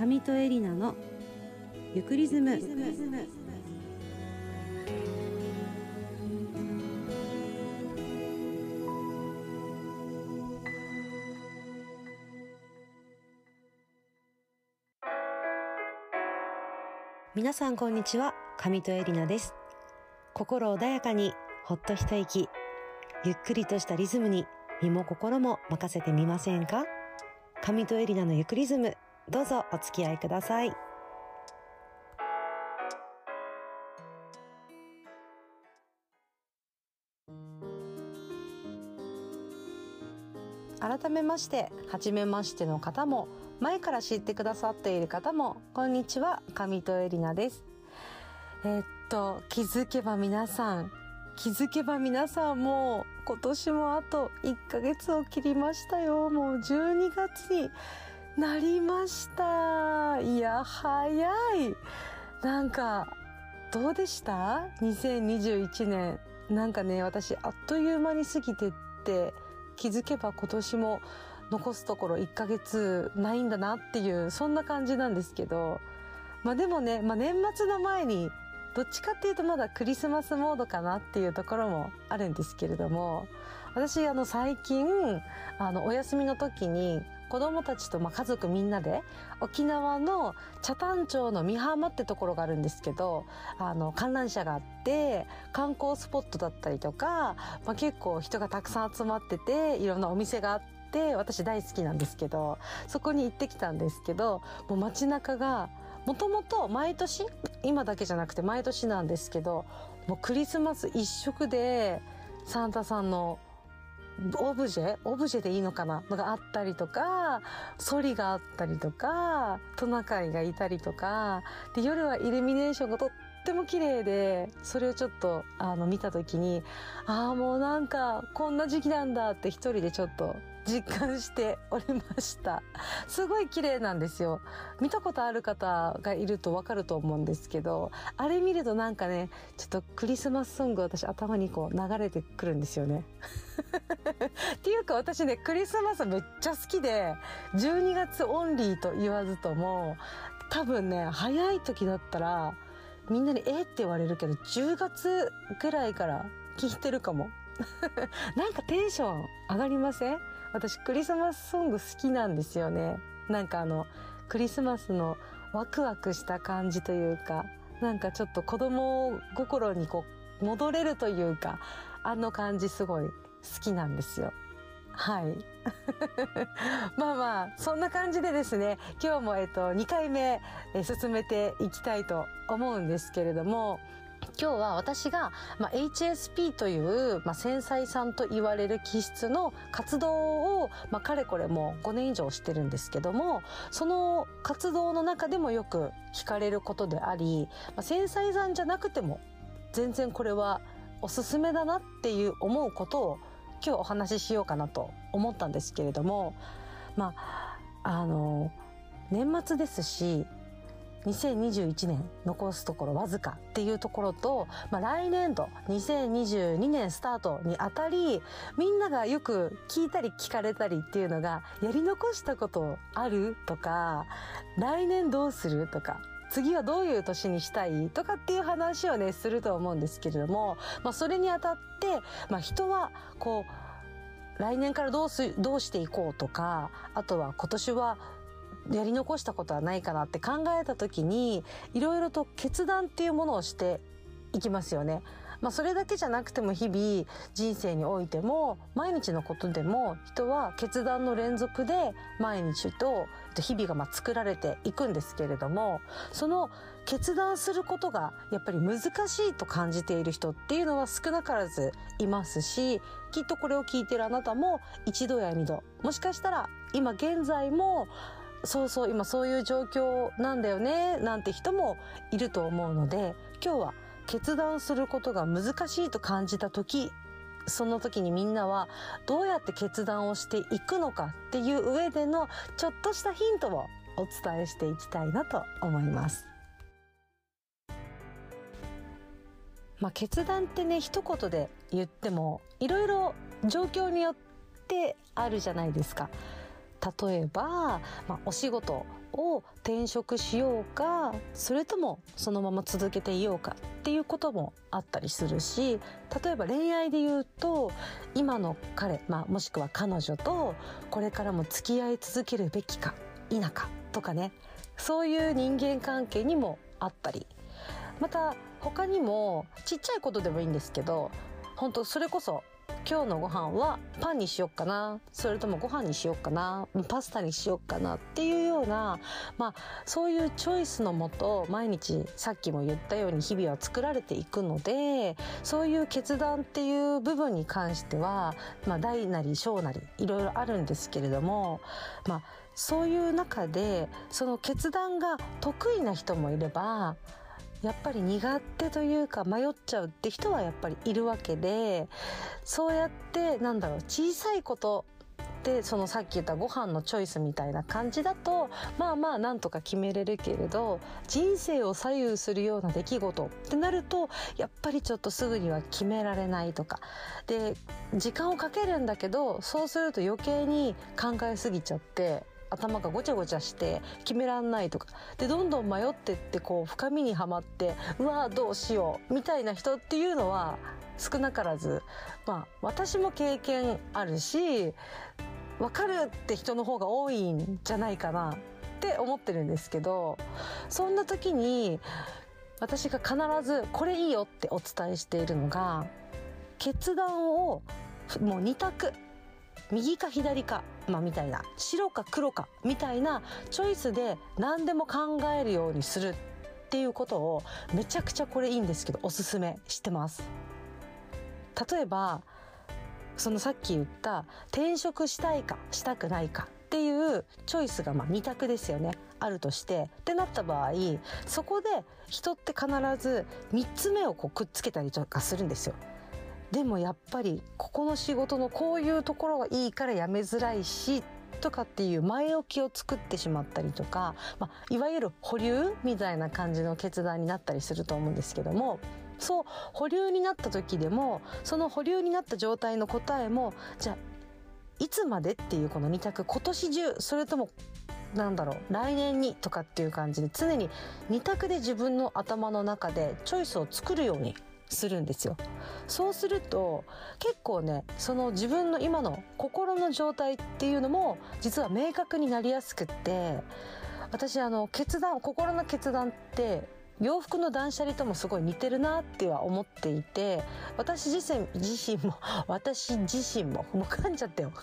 上戸エリナのゆくリズム。皆さんこんにちは。上戸エリナです。心穏やかにほっと一息。ゆっくりとしたリズムに身も心も任せてみませんか？上戸エリナのゆくリズム。どうぞお付き合いください。改めまして初めましての方も前から知ってくださっている方もこんにちは上戸エリナです。えー、っと気づけば皆さん気づけば皆さんもう今年もあと1ヶ月を切りましたよ。もう12月になりました。いや早い。なんかどうでした ?2021 年なんかね私あっという間に過ぎてって気づけば今年も残すところ1ヶ月ないんだなっていうそんな感じなんですけど。まあでもね、まあ、年末の前にどっちかっていうとまだクリスマスモードかなっていうところもあるんですけれども私あの最近あのお休みの時に子供たちと、ま、家族みんなで沖縄の北谷町の美浜ってところがあるんですけどあの観覧車があって観光スポットだったりとか、まあ、結構人がたくさん集まってていろんなお店があって私大好きなんですけどそこに行ってきたんですけどもう街中がもともと毎年今だけじゃなくて毎年なんですけどもうクリスマス一色でサンタさんのオブジェ？オブジェでいいのかな？のがあったりとか、ソリがあったりとか、トナカイがいたりとか、で、夜はイルミネーションがとっても綺麗で、それをちょっと、あの、見た時に、ああ、もうなんか、こんな時期なんだって一人でちょっと実感しておりました。すごい綺麗なんですよ。見たことある方がいるとわかると思うんですけどあれ見るとなんかねちょっとクリスマスソング私頭にこう流れてくるんですよね。っていうか私ねクリスマスめっちゃ好きで12月オンリーと言わずとも多分ね早い時だったらみんなに「えっ?」て言われるけど10月ぐらいから聞いてるかも。なんかテンション上がりません？私クリスマスソング好きなんですよね。なんかあのクリスマスのワクワクした感じというかなんかちょっと子供心にこう戻れるというかあの感じすごい好きなんですよ。はい。まあまあそんな感じでですね今日もえっと2回目、進めていきたいと思うんですけれども今日は私が、まあ、HSP という、まあ、繊細さんと言われる気質の活動を、まあ、かれこれもう5年以上してるんですけどもその活動の中でもよく聞かれることであり、まあ、繊細さんじゃなくても全然これはおすすめだなっていう思うことを今日お話ししようかなと思ったんですけれどもまああの年末ですし2021年残すところわずかっていうところと、まあ、来年度2022年スタートにあたりみんながよく聞いたり聞かれたりっていうのがやり残したことあるとか来年どうするとか次はどういう年にしたいとかっていう話をねすると思うんですけれども、まあ、それにあたって、まあ、人はこう来年からどうすどうしていこうとかあとは今年はやり残したことはないかなって考えた時にいろいろと決断っていうものをしていきますよね。まあ、それだけじゃなくても日々人生においても毎日のことでも人は決断の連続で毎日と日々がま作られていくんですけれどもその決断することがやっぱり難しいと感じている人っていうのは少なからずいますしきっとこれを聞いてるあなたも一度や二度もしかしたら今現在もそうそう今そういう状況なんだよねなんて人もいると思うので今日は決断することが難しいと感じた時その時にみんなはどうやって決断をしていくのかっていう上でのちょっとしたヒントをお伝えしていきたいなと思います。まあ、決断ってね一言で言ってもいろいろ状況によってあるじゃないですか。例えば、まあ、お仕事を転職しようかそれともそのまま続けていようかっていうこともあったりするし例えば恋愛で言うと今の彼、まあ、もしくは彼女とこれからも付き合い続けるべきか否かとかね。そういう人間関係にもあったり。また他にもちっちゃいことでもいいんですけど本当それこそ今日のご飯はパンにしよっかな。それともご飯にしよっかな。パスタにしよっかなっていうような、まあ、そういうチョイスのもと毎日さっきも言ったように日々は作られていくのでそういう決断っていう部分に関しては、まあ、大なり小なりいろいろあるんですけれども、まあ、そういう中でその決断が得意な人もいればやっぱり苦手というか迷っちゃうって人はやっぱりいるわけでそうやってなんだろう小さいことでそのさっき言ったご飯のチョイスみたいな感じだとまあまあなんとか決めれるけれど人生を左右するような出来事ってなるとやっぱりちょっとすぐには決められないとか。で時間をかけるんだけどそうすると余計に考えすぎちゃって頭がごちゃごちゃして決めらんないとか。でどんどん迷ってってこう深みにはまってうわどうしようみたいな人っていうのは少なからずまあ私も経験あるし分かるって人の方が多いんじゃないかなって思ってるんですけどそんな時に私が必ずこれいいよってお伝えしているのが決断をもう2択。右か左か、まあ、みたいな白か黒かみたいなチョイスで何でも考えるようにするっていうことをめちゃくちゃこれいいんですけどおすすめしてます。例えばそのさっき言った転職したいかしたくないかっていうチョイスがまあ2択ですよね。あるとして。ってなった場合そこで人って必ず3つ目をこうくっつけたりとかするんですよ。でもやっぱりここの仕事のこういうところがいいから辞めづらいしとかっていう前置きを作ってしまったりとか、まあ、いわゆる保留みたいな感じの決断になったりすると思うんですけどもそう保留になった時でもその保留になった状態の答えもじゃあいつまでっていうこの2択今年中それともなんだろう来年にとかっていう感じで常に2択で自分の頭の中でチョイスを作るようにするんですよ。そうすると結構ねその自分の今の心の状態っていうのも実は明確になりやすくって私あの決断心の決断って洋服の断捨離ともすごい似てるなっては思っていて私自身自身も 私自身ももう噛んじゃったよ。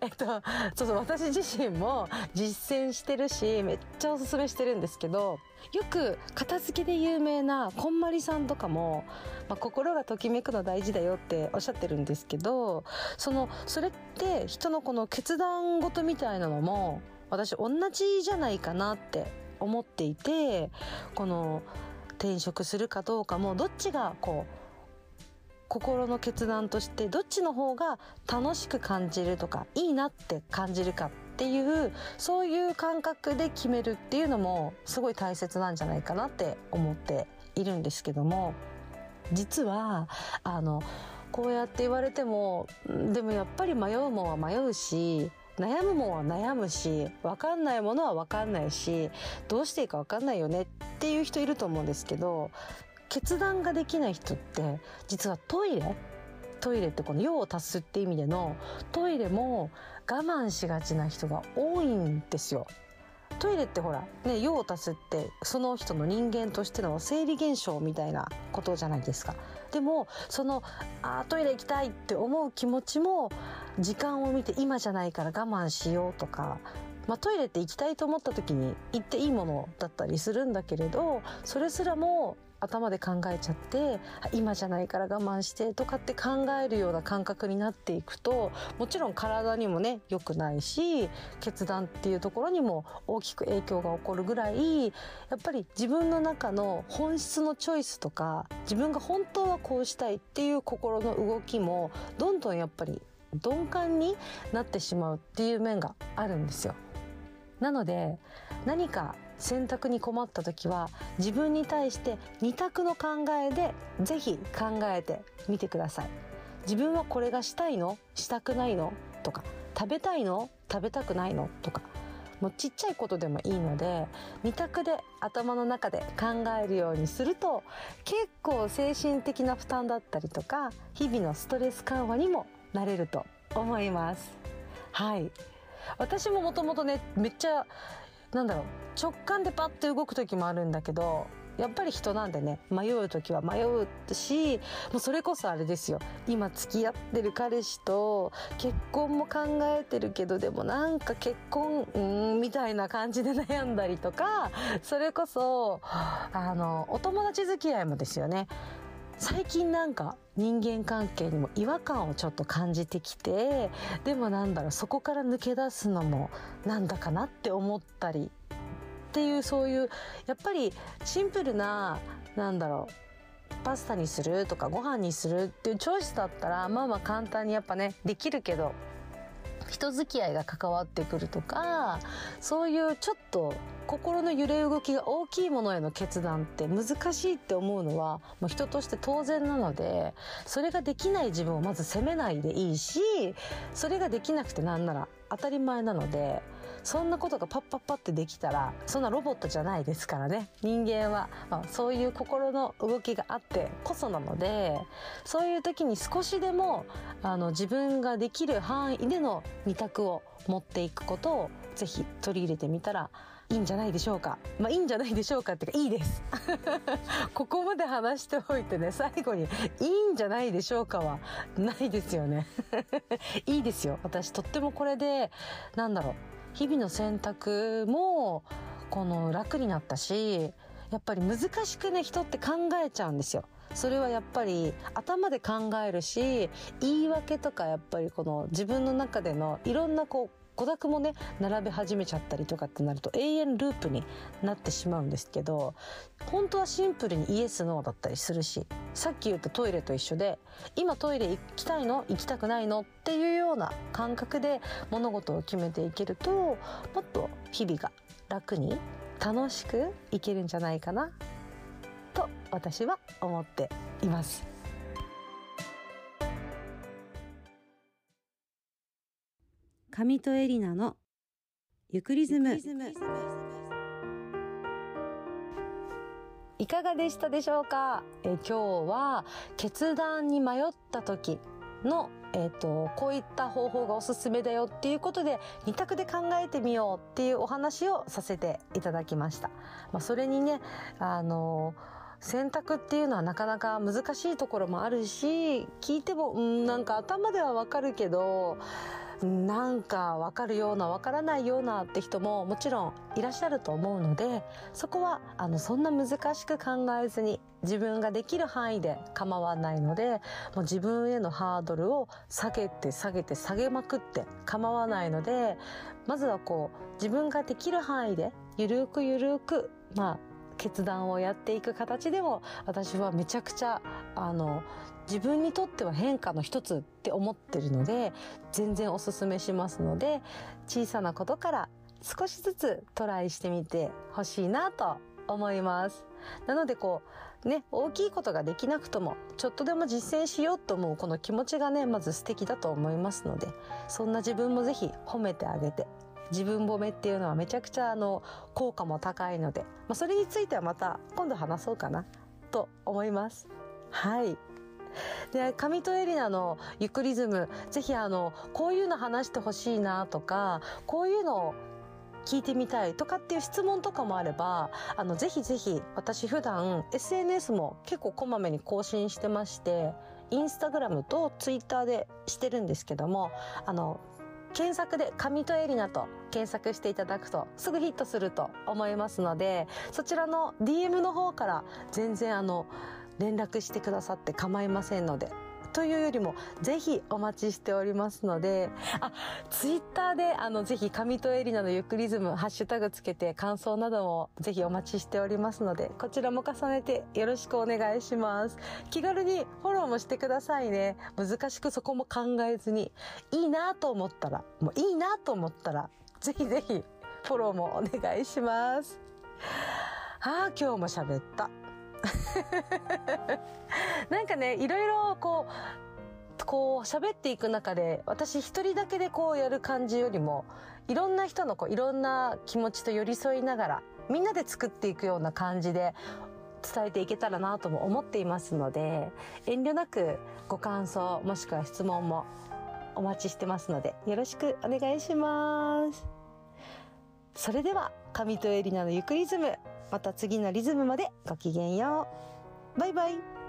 えっとそうそう私自身も実践してるしめっちゃおすすめしてるんですけどよく片付けで有名なこんまりさんとかも、まあ、心がときめくの大事だよっておっしゃってるんですけどそのそれって人のこの決断事みたいなのも私同じじゃないかなって思っていてこの転職するかどうかもどっちがこう心の決断としてどっちの方が楽しく感じるとかいいなって感じるかっていうそういう感覚で決めるっていうのもすごい大切なんじゃないかなって思っているんですけども実はあのこうやって言われてもでもやっぱり迷うもんは迷うし悩むもんは悩むし分かんないものは分かんないしどうしていいか分かんないよねっていう人いると思うんですけど決断ができない人って実はトイレ？トイレってこの用を足すって意味でのトイレも我慢しがちな人が多いんですよ。トイレってほら、ね、用を足すってその人の人間としての生理現象みたいなことじゃないですか。でもそのあトイレ行きたいって思う気持ちも時間を見て今じゃないから我慢しようとかまあ、トイレって行きたいと思った時に行っていいものだったりするんだけれどそれすらも頭で考えちゃって今じゃないから我慢してとかって考えるような感覚になっていくともちろん体にもね良くないし決断っていうところにも大きく影響が起こるぐらいやっぱり自分の中の本質のチョイスとか自分が本当はこうしたいっていう心の動きもどんどんやっぱり鈍感になってしまうっていう面があるんですよ。なので何か選択に困った時は自分に対して二択の考えでぜひ考えてみてください。自分はこれがしたいの？したくないの？とか食べたいの？食べたくないの？とかもうちっちゃいことでもいいので2択で頭の中で考えるようにすると結構精神的な負担だったりとか日々のストレス緩和にもなれると思います。はい。私ももともとねめっちゃなんだろう直感でパッて動く時もあるんだけどやっぱり人なんでね迷う時は迷うしもうそれこそあれですよ。今付き合ってる彼氏と結婚も考えてるけどでもなんか結婚んみたいな感じで悩んだりとかそれこそあのお友達付き合いもですよね。最近なんか人間関係にも違和感をちょっと感じてきてでもなんだろうそこから抜け出すのもなんだかなって思ったりっていうそういうやっぱりシンプルななんだろうパスタにするとかご飯にするっていうチョイスだったらまあまあ簡単にやっぱねできるけど人付き合いが関わってくるとかそういうちょっと心の揺れ動きが大きいものへの決断って難しいって思うのはもう人として当然なのでそれができない自分をまず責めないでいいしそれができなくてなんなら当たり前なのでそんなことがパッパッパってできたらそんなロボットじゃないですからね人間は、まあ、そういう心の動きがあってこそなのでそういう時に少しでもあの自分ができる範囲での二択を持っていくことをぜひ取り入れてみたらいいんじゃないでしょうか。まあいいんじゃないでしょうかっていうかいいです。ここまで話しておいてね、最後にいいんじゃないでしょうかはないですよね。いいですよ。私とってもこれで、なんだろう。日々の選択もこの楽になったしやっぱり難しくね人って考えちゃうんですよ。それはやっぱり頭で考えるし言い訳とかやっぱりこの自分の中でのいろんなこう誤諾もね並べ始めちゃったりとかってなると永遠ループになってしまうんですけど本当はシンプルにイエスノーだったりするしさっき言ったトイレと一緒で今トイレ行きたいの？行きたくないの？っていうような感覚で物事を決めていけるともっと日々が楽に楽しくいけるんじゃないかなと私は思っています。上戸エリナのゆくリズムいかがでしたでしょうか？え今日は決断に迷った時のえーと、こういった方法がおすすめだよっていうことで2択で考えてみようっていうお話をさせていただきました。まあ、それにねあの選択っていうのはなかなか難しいところもあるし聞いてもうんなんか頭ではわかるけどなんかわかるようなわからないようなって人ももちろんいらっしゃると思うのでそこはあのそんな難しく考えずに自分ができる範囲で構わないのでもう自分へのハードルを下げて下げて下げまくって構わないのでまずはこう自分ができる範囲でゆるくゆるくまあ決断をやっていく形でも私はめちゃくちゃあの自分にとっては変化の一つって思ってるので全然おすすめしますので小さなことから少しずつトライしてみてほしいなと思います。なのでこうね大きいことができなくともちょっとでも実践しようと思うこの気持ちがねまず素敵だと思いますのでそんな自分もぜひ褒めてあげて自分褒めっていうのはめちゃくちゃあの効果も高いので、まあ、それについてはまた今度話そうかなと思います。はい。で、上戸エリナのゆっくリズム、ぜひあの、こういうの話してほしいなとか、こういうのを聞いてみたいとかっていう質問とかもあれば、あの、ぜひぜひ、私普段 SNS も結構こまめに更新してまして、インスタグラムとツイッターでしてるんですけども、あの、検索で上戸エリナと検索していただくとすぐヒットすると思いますので、そちらの DM の方から全然あの、連絡してくださって構いませんのでというよりもぜひお待ちしておりますのであツイッターであのぜひ上戸エリナのゆっくリズムハッシュタグつけて感想などもぜひお待ちしておりますのでこちらも重ねてよろしくお願いします。気軽にフォローもしてくださいね。難しくそこも考えずにいいなと思ったらもういいなと思ったらぜひぜひフォローもお願いします。ああ今日も喋った。なんかねいろいろこうこう喋っていく中で私一人だけでこうやる感じよりもいろんな人のこういろんな気持ちと寄り添いながらみんなで作っていくような感じで伝えていけたらなとも思っていますので遠慮なくご感想もしくは質問もお待ちしてますのでよろしくお願いします。それでは神とエリナのゆくリズムまた次のリズムまでごきげんよう。バイバイ。